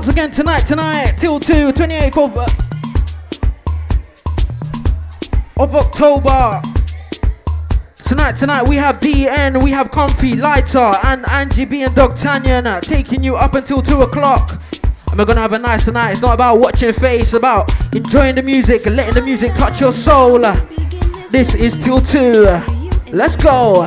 once again tonight, tonight, till 2, 28th of, uh, of October. Tonight, tonight we have DN, we have Comfy, Lighter, and Angie B and D'Artagnan uh, taking you up until 2 o'clock. And we're gonna have a nice tonight. It's not about watching face, about enjoying the music letting the music touch your soul. This is till 2. Let's go.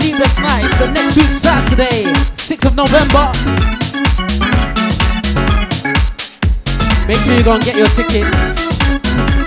Sleepless nights. So next week, Saturday, 6th of November. Make sure you go and get your tickets.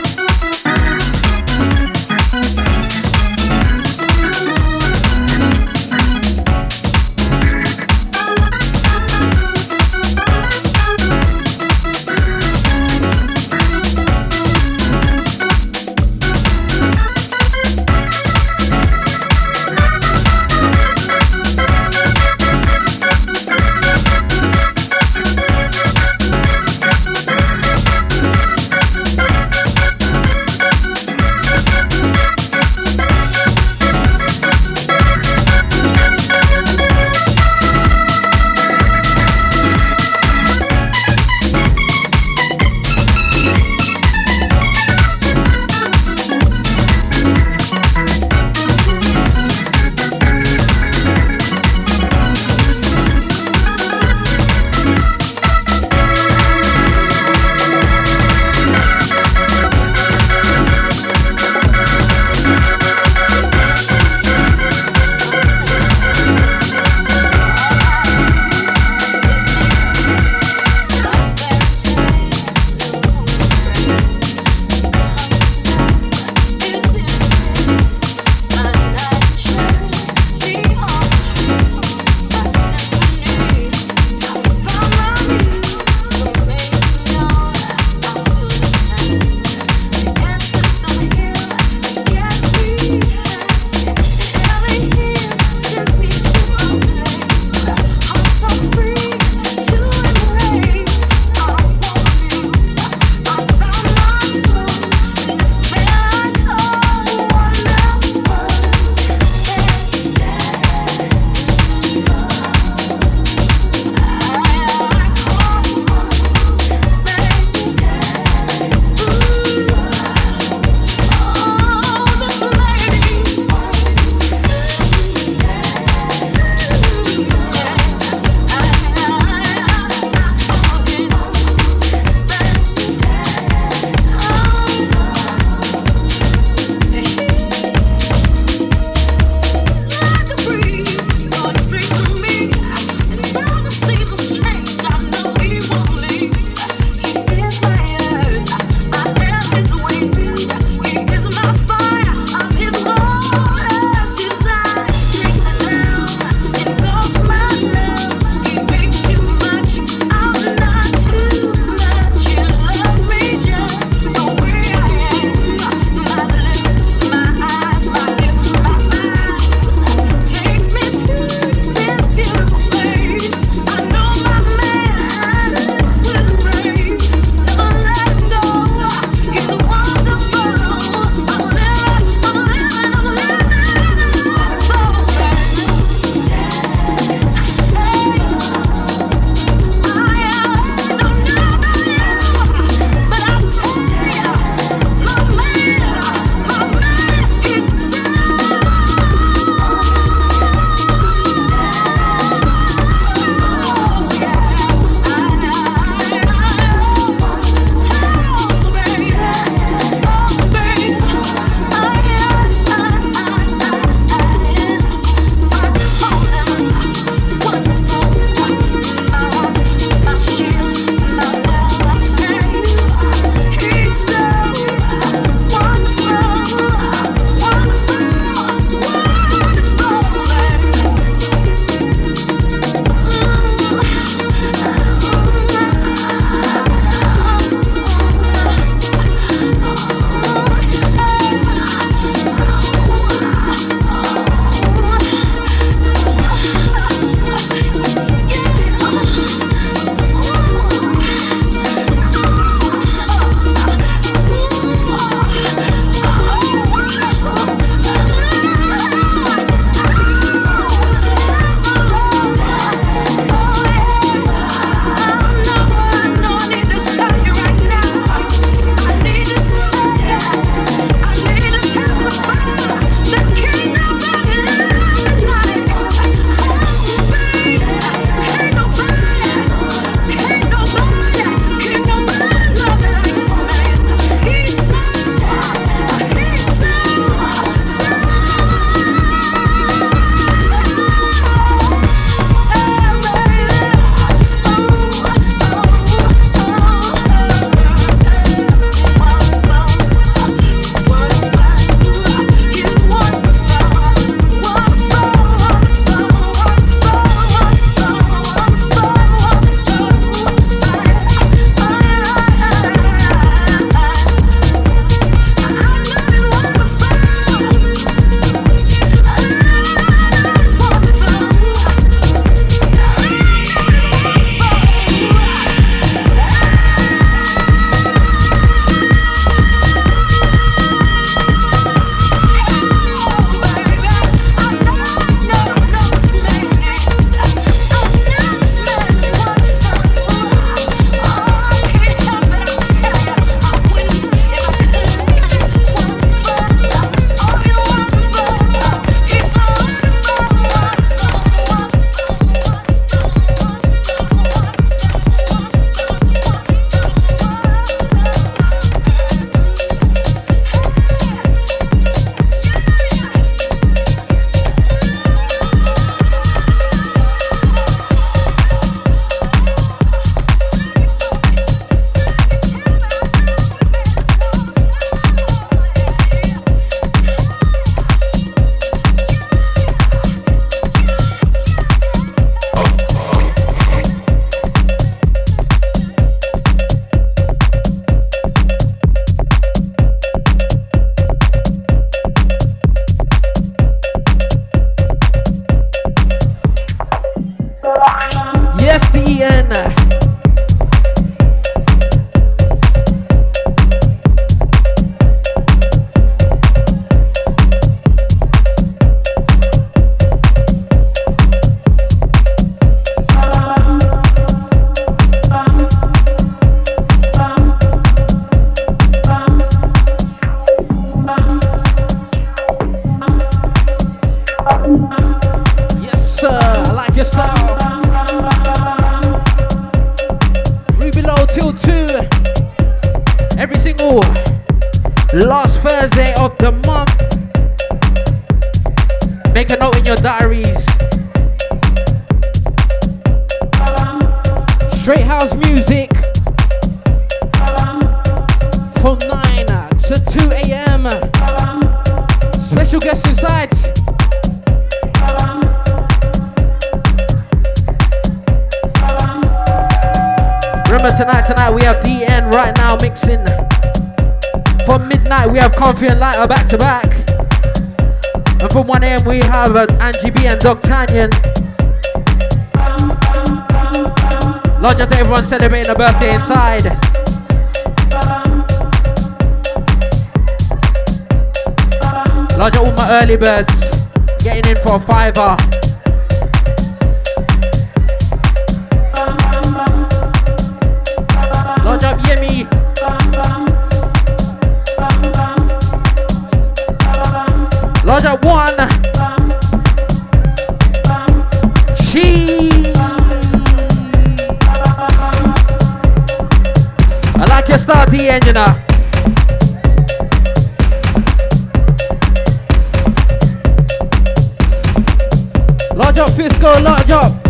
2. Last Thursday of the month. Make a note in your diaries. Straight house music from 9 to 2 a.m. Special guest inside. Remember tonight, tonight we have DN right now mixing. From midnight we have Comfy and Lighter back to back. And from 1 a.m. we have uh, Angie B and D'Artagnan. Large up to everyone celebrating a birthday inside. Large all my early birds getting in for a fiver. Large one. She. I like your start, the engine. Large up Fisco, large up.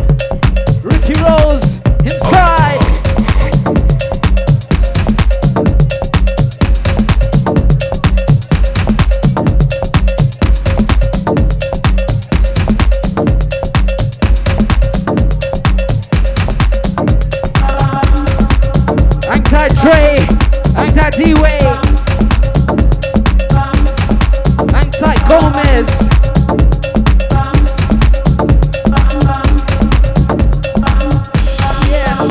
Anti Dre, Anti D-Way, Anti Gomez. Yes.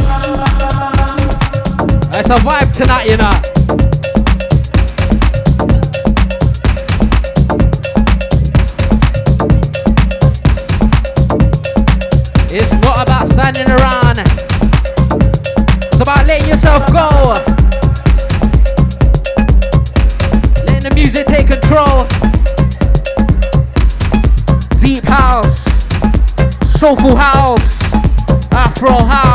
It's a vibe tonight, you know. It's not about standing around. It's about letting yourself go. Soulful house, afro house.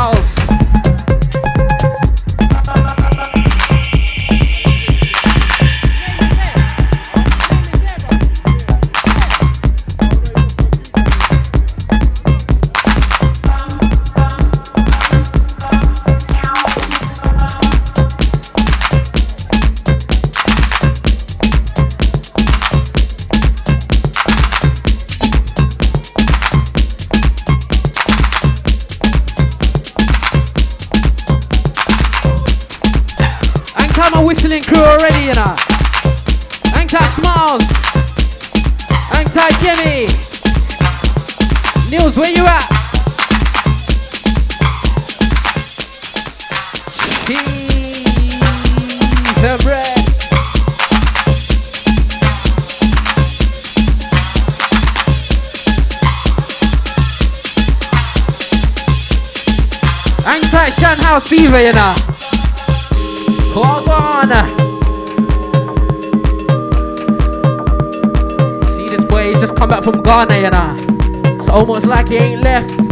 You know. Hold on. See this boy, he's just come back from Ghana, you know. It's almost like he ain't left.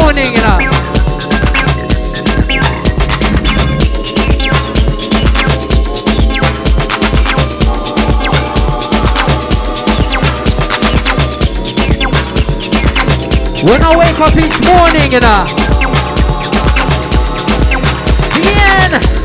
Morning, you know. When I wake up each morning, you know. come through.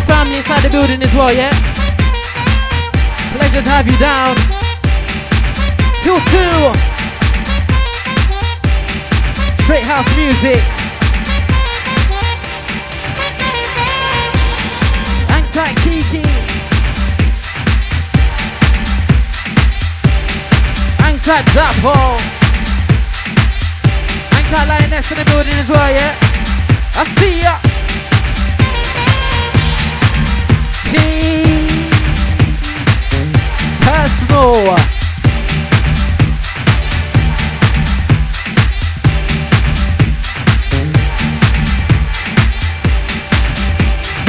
Tight, family inside the building as well, yeah? Pleasure to have you down. Till 2. Straight house music. Hang tight, Kiki. Hang tight, Zappo. Got Lioness in the building as well, yeah? I see ya. Personal.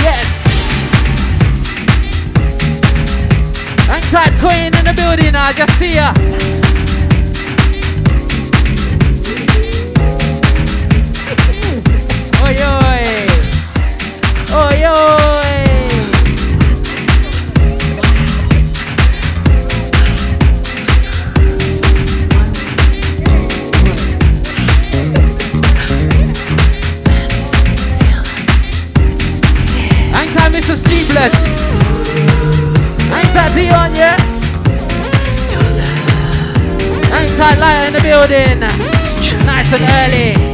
Yes. Anti Twain in the building, I just see ya. Building. Nice and early.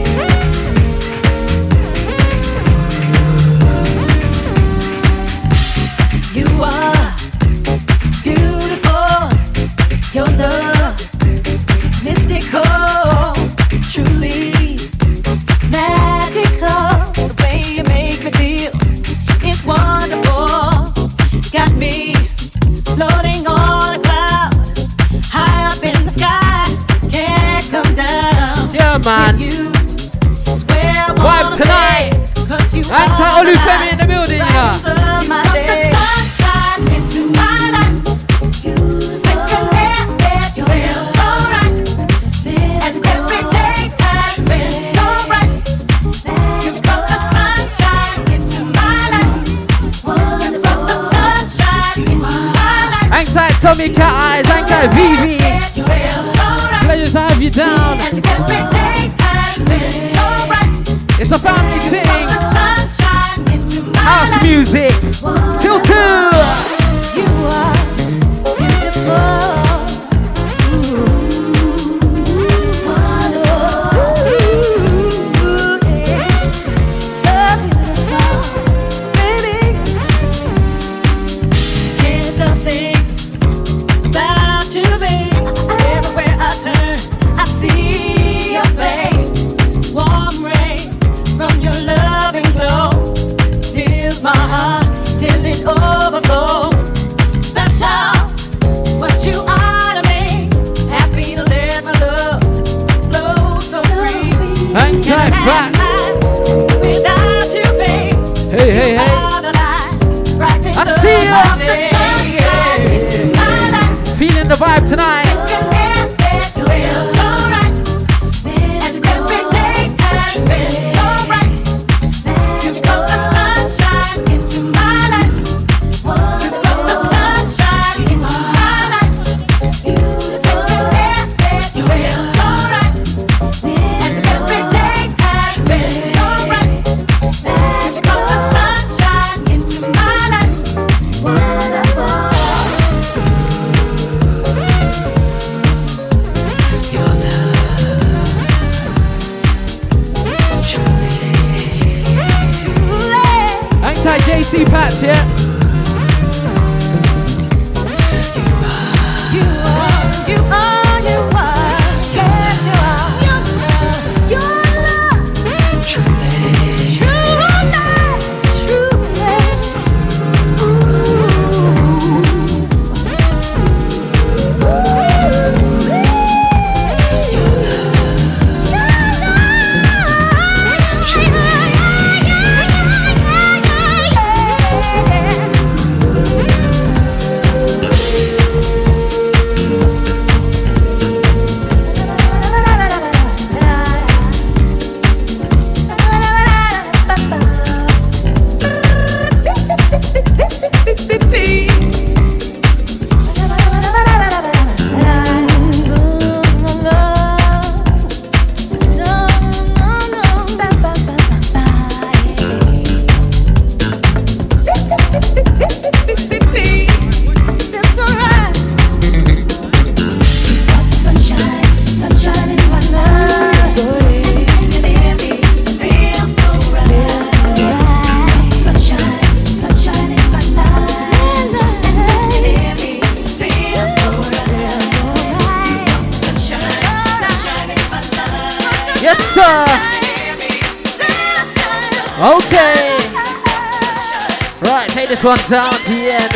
One down the end.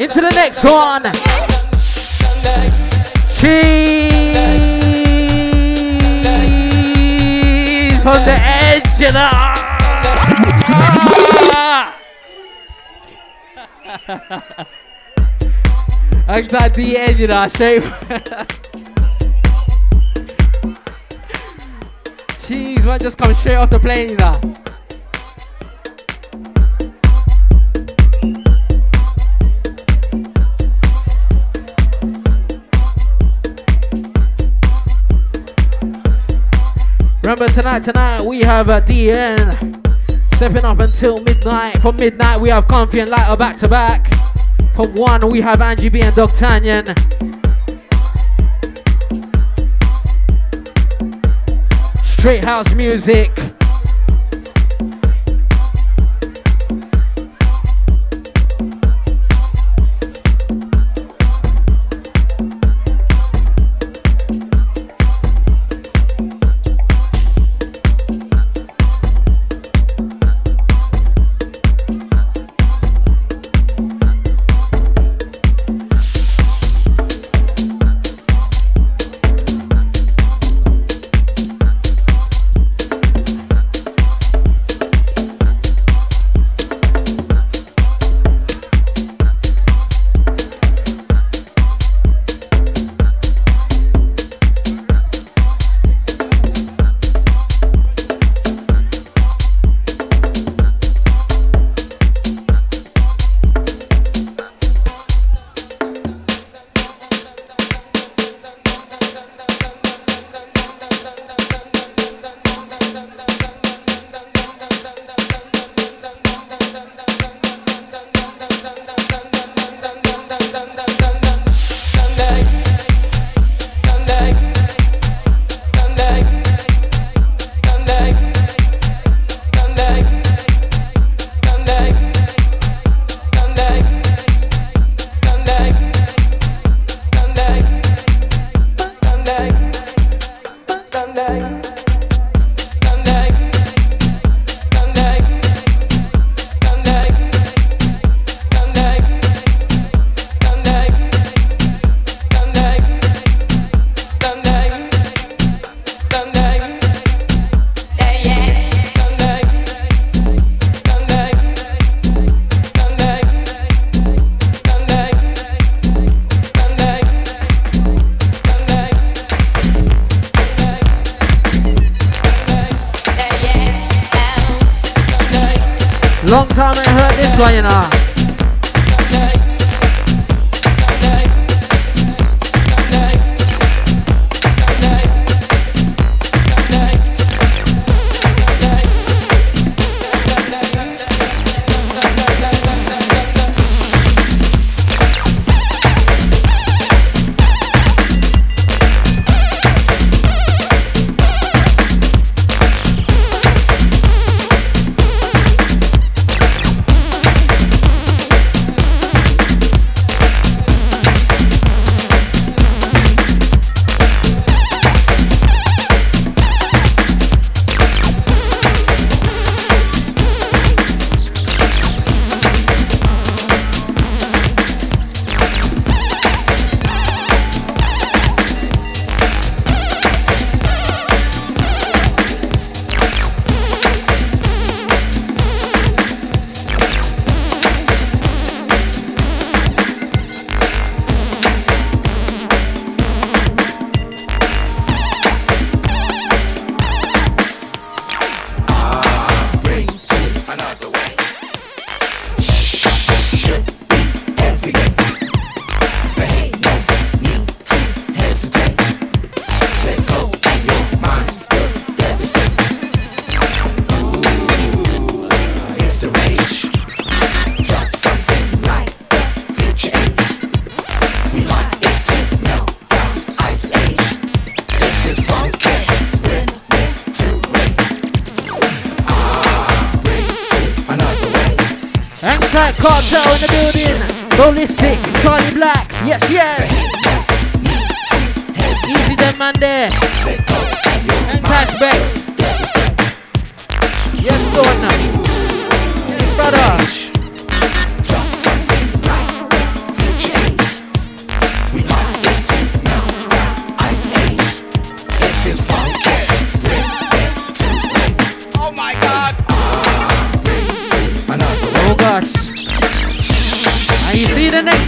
Into the next one. Cheese on the edge of the. Ah. I'm glad the end, you know. Jeez, man, just come straight off the plane, you know. Remember tonight, tonight we have a DN. Stepping up until midnight. From midnight we have Comfy and Lighter back to back. From one we have Angie B and D'Artagnan. Straight house music.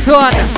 Шот.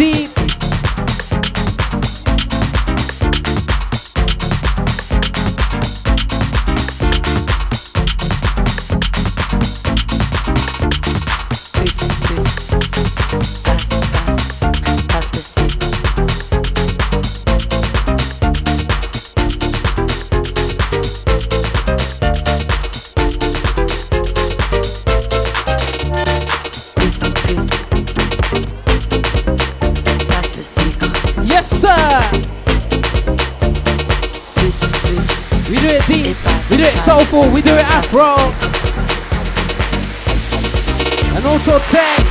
We do it afro. And also text.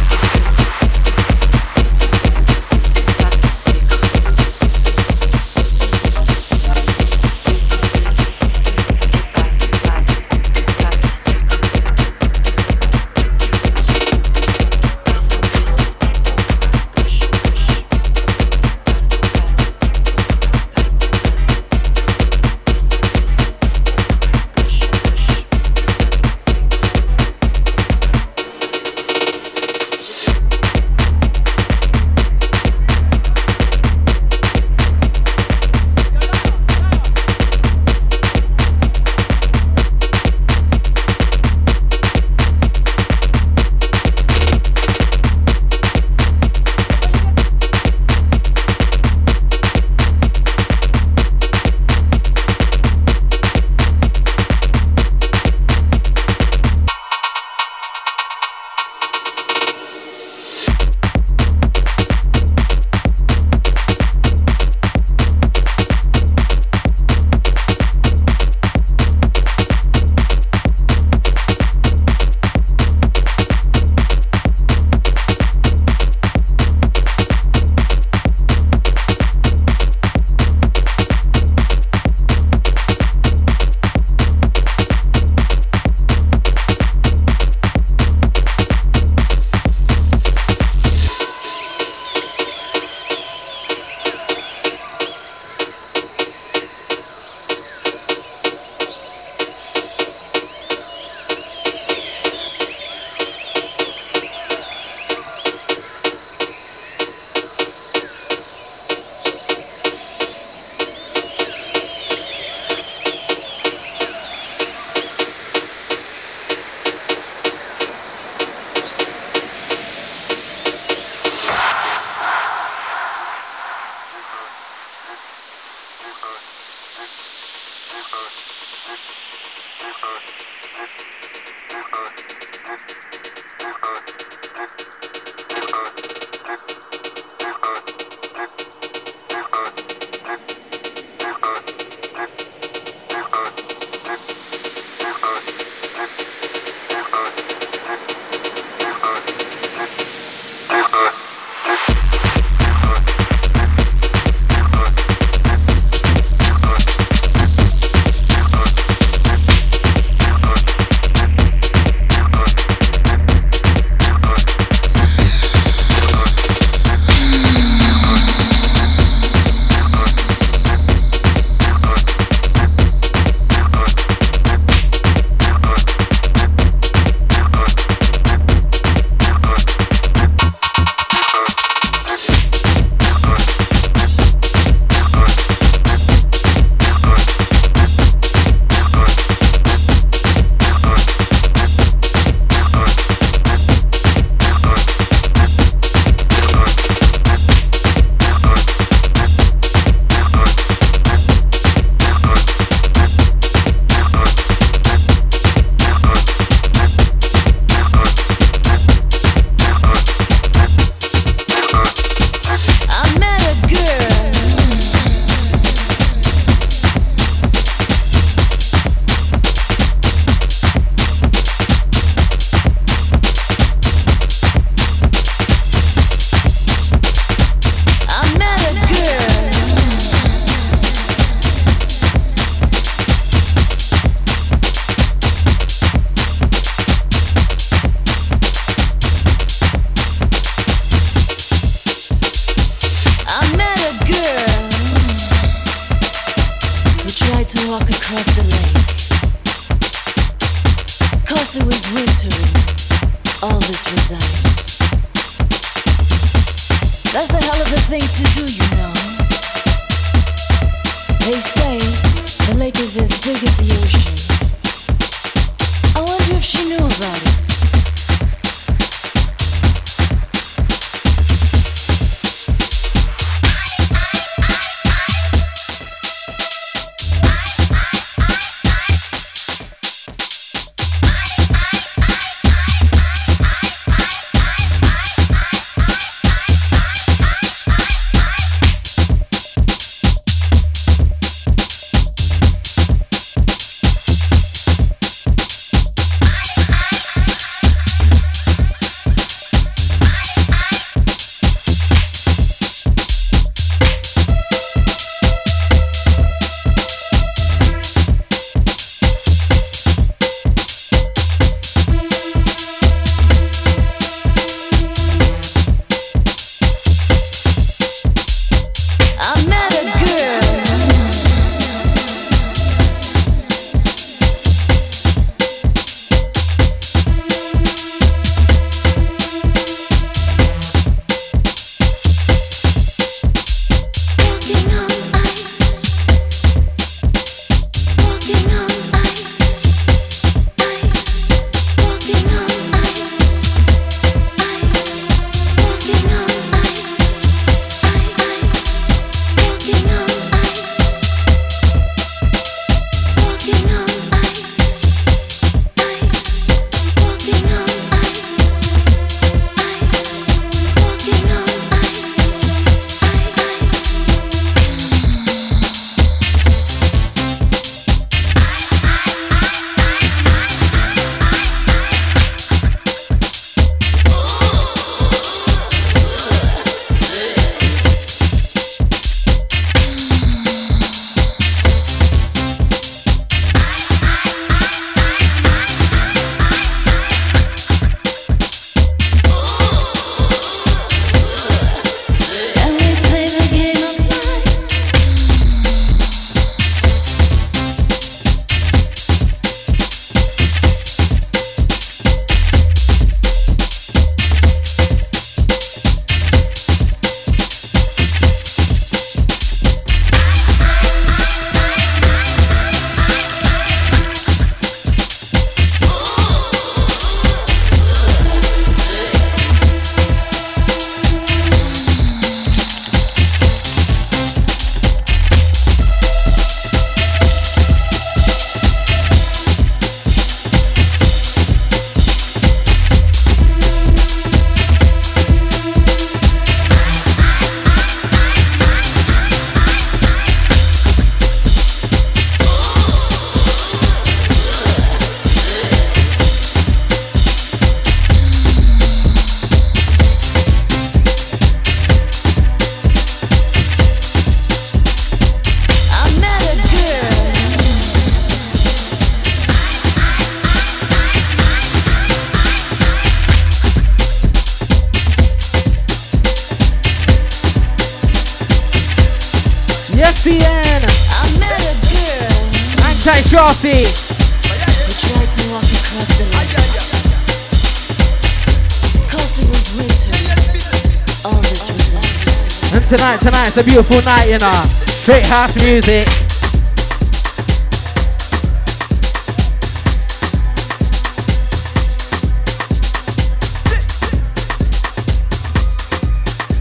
Tonight's a beautiful night, you know. Straight house music.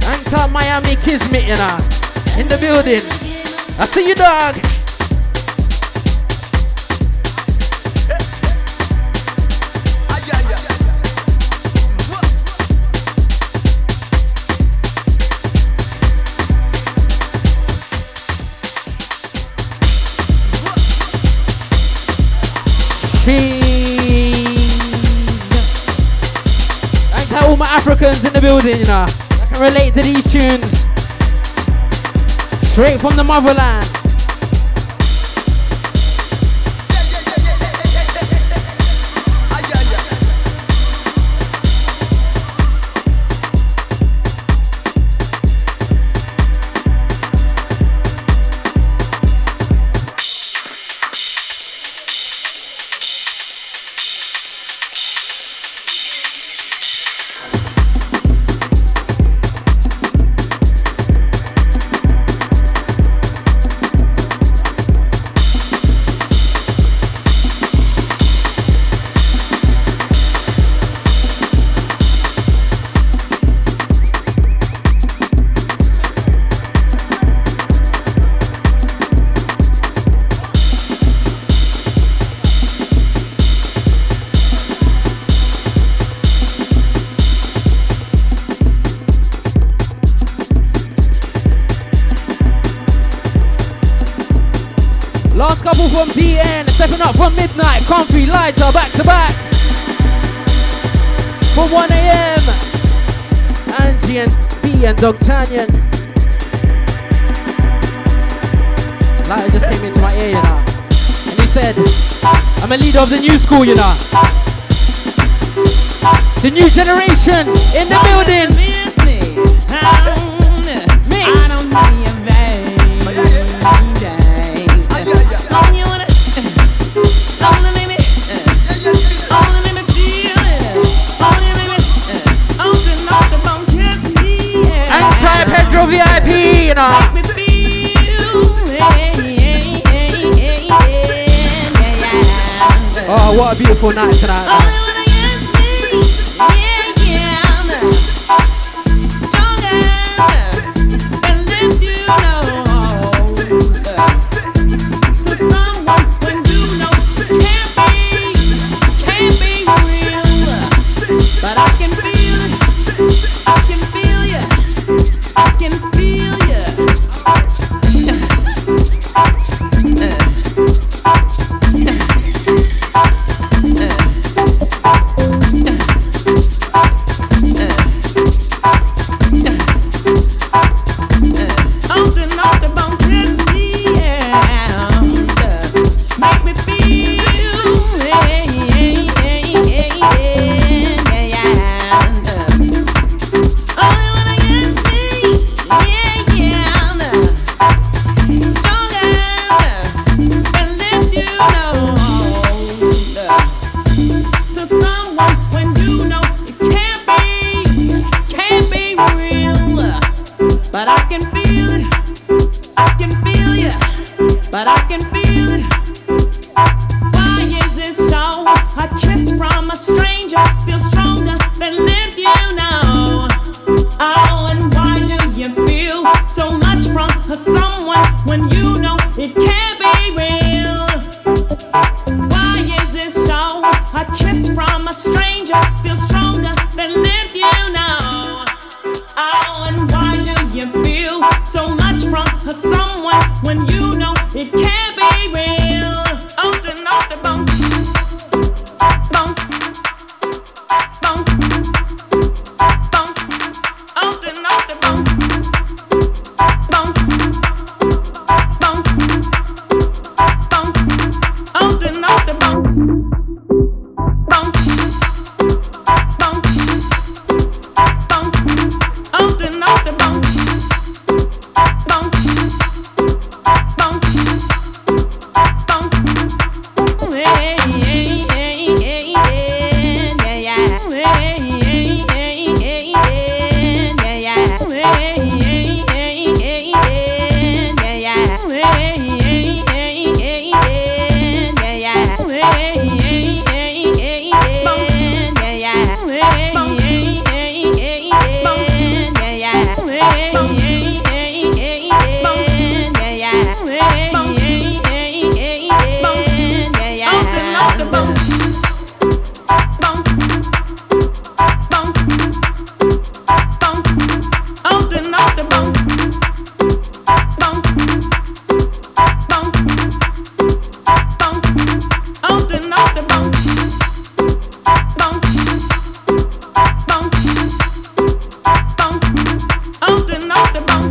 Anti Miami Kismet, you know. In the building. I see you, dog. All my Africans in the building, you know. I can relate to these tunes. Straight from the motherland. D'Artagnan. Lighter just came into my ear, you know. And he said, I'm a leader of the new school, you know. The new generation in the building. VIP, you know. Oh, what a beautiful night tonight. the bum.